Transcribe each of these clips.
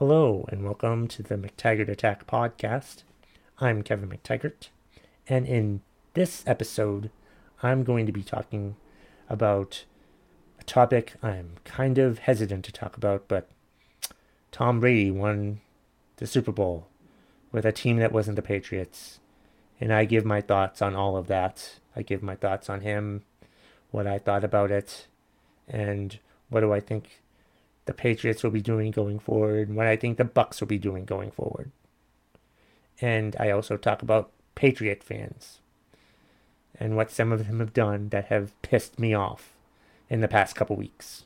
Hello, and welcome to the McTaggart Attack podcast. I'm Kevin McTaggart, and in this episode, I'm going to be talking about a topic I'm kind of hesitant to talk about, but Tom Brady won the Super Bowl with a team that wasn't the Patriots. And I give my thoughts on all of that. I give my thoughts on him, what I thought about it, and what do I think the Patriots will be doing going forward, and what I think the Bucks will be doing going forward. And I also talk about Patriot fans and what some of them have done that have pissed me off in the past couple weeks.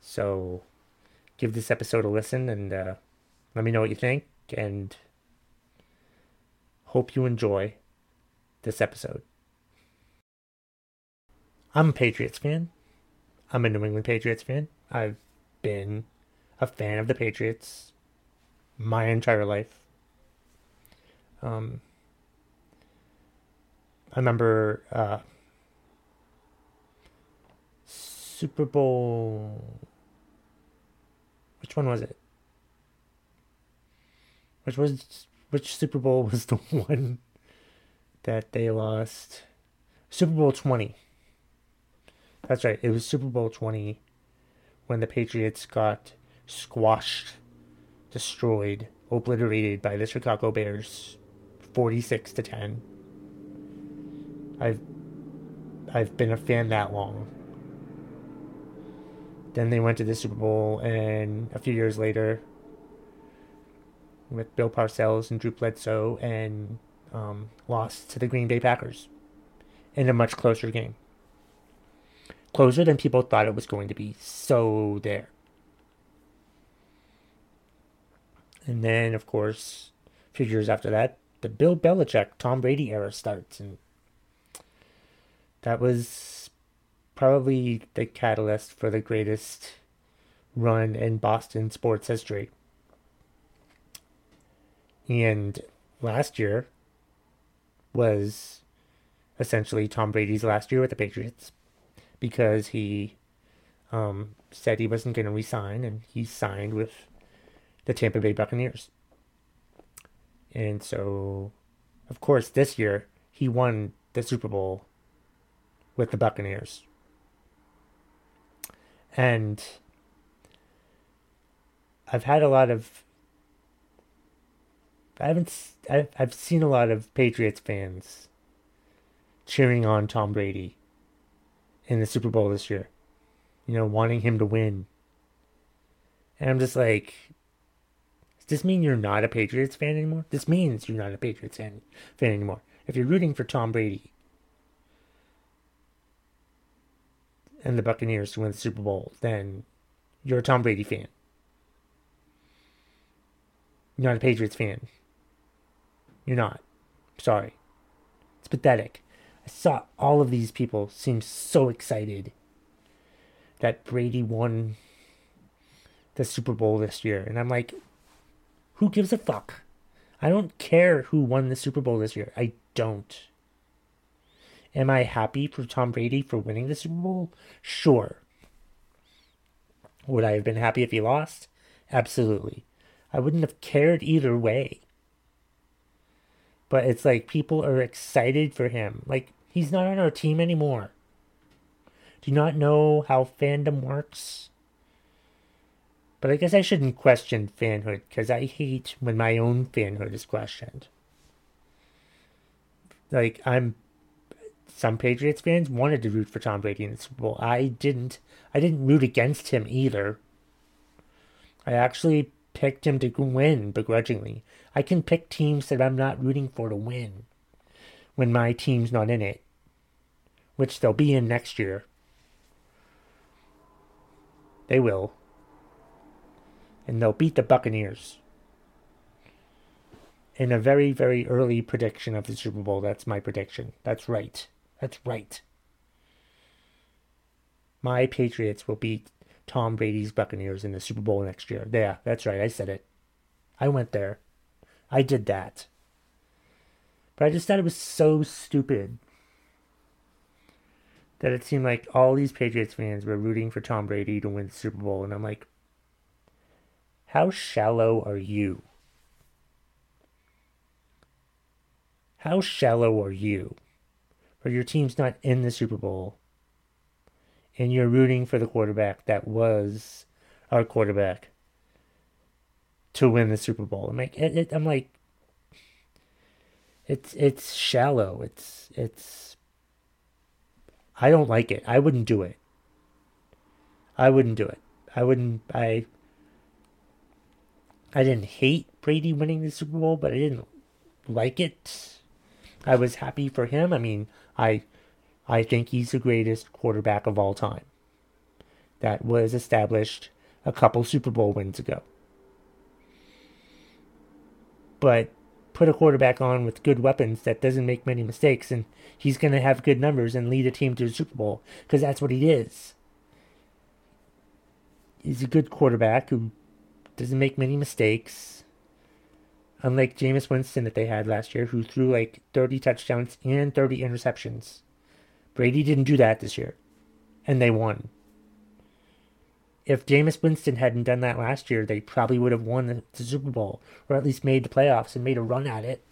So give this episode a listen and uh, let me know what you think and hope you enjoy this episode. I'm a Patriots fan. I'm a New England Patriots fan. I've been a fan of the Patriots my entire life. Um, I remember uh, Super Bowl. Which one was it? Which was which Super Bowl was the one that they lost? Super Bowl twenty. That's right. It was Super Bowl twenty when the Patriots got squashed, destroyed, obliterated by the Chicago Bears, forty six to ten. I've I've been a fan that long. Then they went to the Super Bowl, and a few years later, with Bill Parcells and Drew Bledsoe, and um, lost to the Green Bay Packers in a much closer game. Closer than people thought it was going to be. So there. And then, of course, a few years after that, the Bill Belichick, Tom Brady era starts, and that was probably the catalyst for the greatest run in Boston sports history. And last year was essentially Tom Brady's last year with the Patriots because he um, said he wasn't going to resign and he signed with the Tampa Bay Buccaneers. And so, of course, this year he won the Super Bowl with the Buccaneers. And I've had a lot of I haven't I've, I've seen a lot of Patriots fans cheering on Tom Brady in the Super Bowl this year. You know, wanting him to win. And I'm just like does this mean you're not a Patriots fan anymore? This means you're not a Patriots fan, fan anymore. If you're rooting for Tom Brady, and the Buccaneers to win the Super Bowl, then you're a Tom Brady fan. You're not a Patriots fan. You're not. Sorry. It's pathetic. I saw all of these people seem so excited that Brady won the Super Bowl this year. And I'm like, who gives a fuck? I don't care who won the Super Bowl this year. I don't. Am I happy for Tom Brady for winning the Super Bowl? Sure. Would I have been happy if he lost? Absolutely. I wouldn't have cared either way. But it's like people are excited for him. Like, he's not on our team anymore. Do you not know how fandom works? But I guess I shouldn't question fanhood because I hate when my own fanhood is questioned. Like, I'm some Patriots fans wanted to root for Tom Brady in the Super Bowl. I didn't. I didn't root against him either. I actually picked him to win begrudgingly. I can pick teams that I'm not rooting for to win when my team's not in it, which they'll be in next year. They will. And they'll beat the Buccaneers. In a very, very early prediction of the Super Bowl, that's my prediction. That's right. That's right. My Patriots will beat Tom Brady's Buccaneers in the Super Bowl next year. Yeah, that's right. I said it. I went there. I did that. But I just thought it was so stupid that it seemed like all these Patriots fans were rooting for Tom Brady to win the Super Bowl. And I'm like, How shallow are you? How shallow are you? Where your team's not in the Super Bowl and you're rooting for the quarterback that was our quarterback to win the Super Bowl. I'm like, it, it, I'm like, it's it's shallow. It's it's. I don't like it. I wouldn't do it. I wouldn't do it. I wouldn't. I. I didn't hate Brady winning the Super Bowl, but I didn't like it. I was happy for him. I mean, I I think he's the greatest quarterback of all time. That was established a couple Super Bowl wins ago. But put a quarterback on with good weapons that doesn't make many mistakes, and he's going to have good numbers and lead a team to the Super Bowl because that's what he is. He's a good quarterback who doesn't make many mistakes. Unlike Jameis Winston that they had last year, who threw like 30 touchdowns and 30 interceptions. Brady didn't do that this year, and they won. If Jameis Winston hadn't done that last year, they probably would have won the, the Super Bowl, or at least made the playoffs and made a run at it.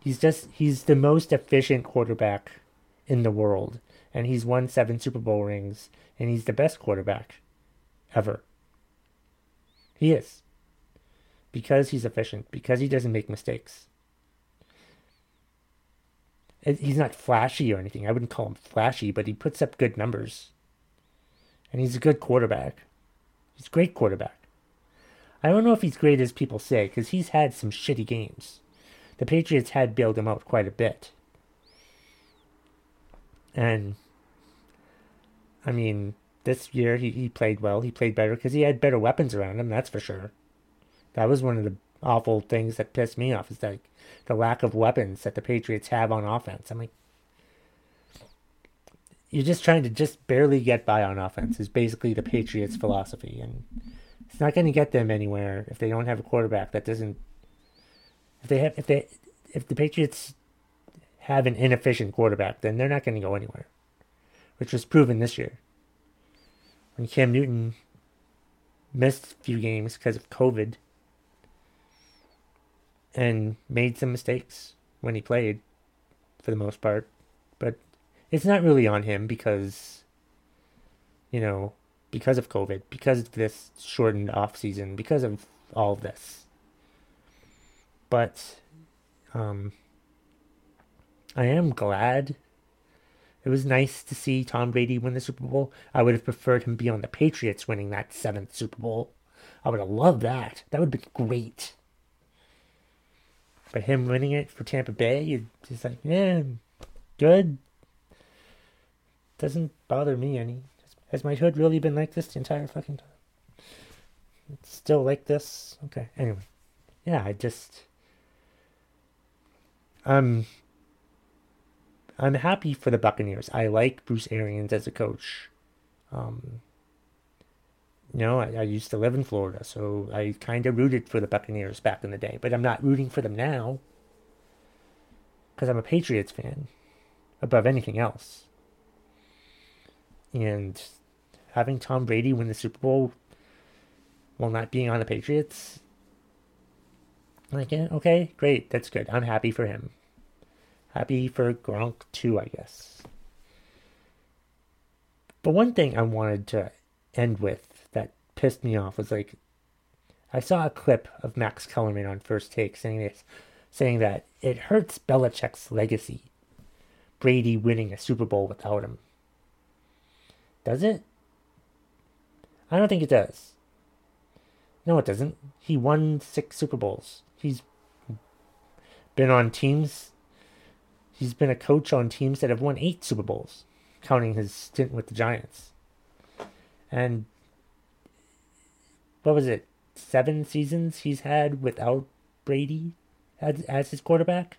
He's just, he's the most efficient quarterback in the world, and he's won seven Super Bowl rings, and he's the best quarterback ever. He is. Because he's efficient, because he doesn't make mistakes he's not flashy or anything. I wouldn't call him flashy, but he puts up good numbers. And he's a good quarterback. He's a great quarterback. I don't know if he's great as people say, because he's had some shitty games. The Patriots had bailed him out quite a bit. And, I mean, this year he, he played well. He played better because he had better weapons around him, that's for sure. That was one of the awful things that pissed me off, is like the lack of weapons that the Patriots have on offense. I'm like, you're just trying to just barely get by on offense is basically the Patriots' philosophy, and it's not going to get them anywhere if they don't have a quarterback that doesn't. If they have, if they, if the Patriots have an inefficient quarterback, then they're not going to go anywhere, which was proven this year. When Cam Newton missed a few games because of COVID and made some mistakes when he played for the most part. But it's not really on him because, you know, because of COVID, because of this shortened off season, because of all of this. But um, I am glad. It was nice to see Tom Brady win the Super Bowl. I would have preferred him be on the Patriots winning that seventh Super Bowl. I would have loved that. That would have been great. But him winning it for Tampa Bay, you're just like, yeah, good. Doesn't bother me any. Has my hood really been like this the entire fucking time? It's still like this? Okay, anyway. Yeah, I just. Um. I'm happy for the Buccaneers. I like Bruce Arians as a coach. Um, you know, I, I used to live in Florida, so I kind of rooted for the Buccaneers back in the day, but I'm not rooting for them now because I'm a Patriots fan above anything else. And having Tom Brady win the Super Bowl while not being on the Patriots, like, yeah, okay, great, that's good. I'm happy for him. Happy for Gronk too, I guess. But one thing I wanted to end with pissed me off was like I saw a clip of Max Kellerman on First Take saying this, saying that it hurts Belichick's legacy, Brady winning a Super Bowl without him. Does it? I don't think it does. No, it doesn't. He won six Super Bowls. He's been on teams. He's been a coach on teams that have won eight Super Bowls, counting his stint with the Giants. And what was it, seven seasons he's had without Brady as, as his quarterback?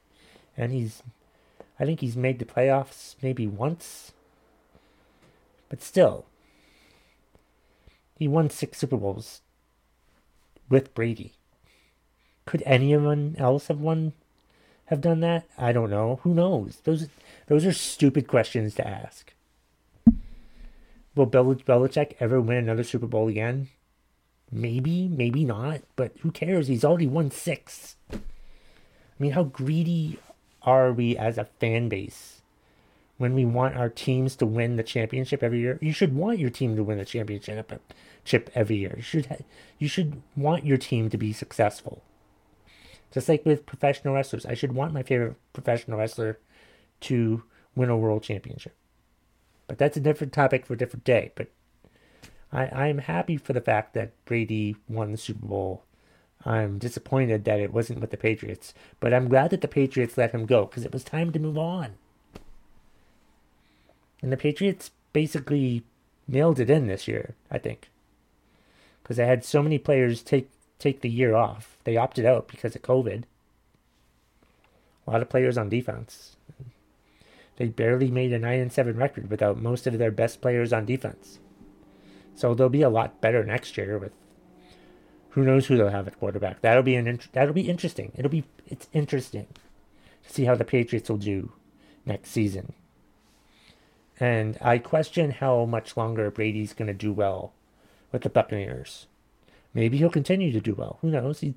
And he's, I think he's made the playoffs maybe once. But still, he won six Super Bowls with Brady. Could anyone else have won, have done that? I don't know. Who knows? Those, those are stupid questions to ask. Will Bel- Belichick ever win another Super Bowl again? Maybe, maybe not, but who cares? He's already won six. I mean, how greedy are we as a fan base when we want our teams to win the championship every year? You should want your team to win the championship chip every year. You should you should want your team to be successful. Just like with professional wrestlers, I should want my favorite professional wrestler to win a world championship. But that's a different topic for a different day. But I, I'm happy for the fact that Brady won the Super Bowl. I'm disappointed that it wasn't with the Patriots, but I'm glad that the Patriots let him go because it was time to move on. And the Patriots basically nailed it in this year, I think. Because they had so many players take take the year off. They opted out because of COVID. A lot of players on defense. They barely made a 9 and 7 record without most of their best players on defense. So they'll be a lot better next year with who knows who they'll have at quarterback. That'll be an int- that'll be interesting. It'll be it's interesting to see how the Patriots will do next season. And I question how much longer Brady's going to do well with the Buccaneers. Maybe he'll continue to do well. Who knows? He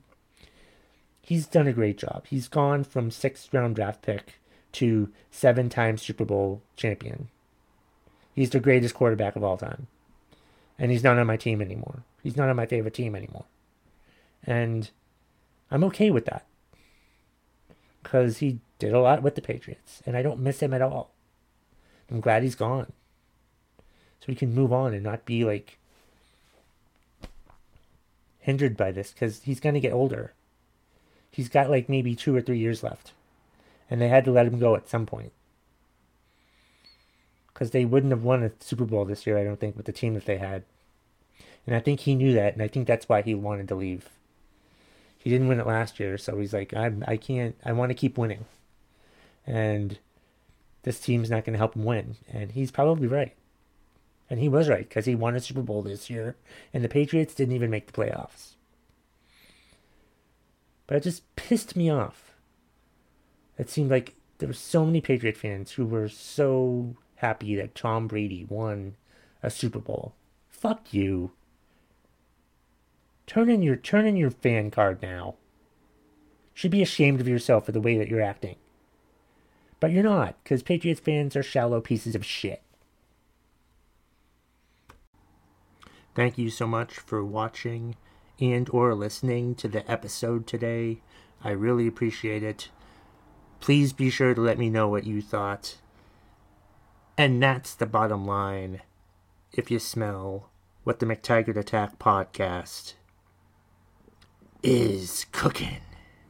he's done a great job. He's gone from sixth round draft pick to seven time Super Bowl champion. He's the greatest quarterback of all time and he's not on my team anymore. He's not on my favorite team anymore. And I'm okay with that. Because he did a lot with the Patriots, and I don't miss him at all. I'm glad he's gone. So we can move on and not be like hindered by this because he's going to get older. He's got like maybe two or three years left. And they had to let him go at some point because they wouldn't have won a Super Bowl this year, I don't think, with the team that they had. And I think he knew that, and I think that's why he wanted to leave. He didn't win it last year, so he's like, I'm, I can't, I want to keep winning. And this team's not going to help him win. And he's probably right. And he was right, because he won a Super Bowl this year, and the Patriots didn't even make the playoffs. But it just pissed me off. It seemed like there were so many Patriot fans who were so happy that Tom Brady won a Super Bowl. Fuck you. Turn in your turn in your fan card now. Should be ashamed of yourself for the way that you're acting. But you're not, because Patriots fans are shallow pieces of shit. Thank you so much for watching and or listening to the episode today. I really appreciate it. Please be sure to let me know what you thought. And that's the bottom line. If you smell what the McTaggart Attack podcast is cooking.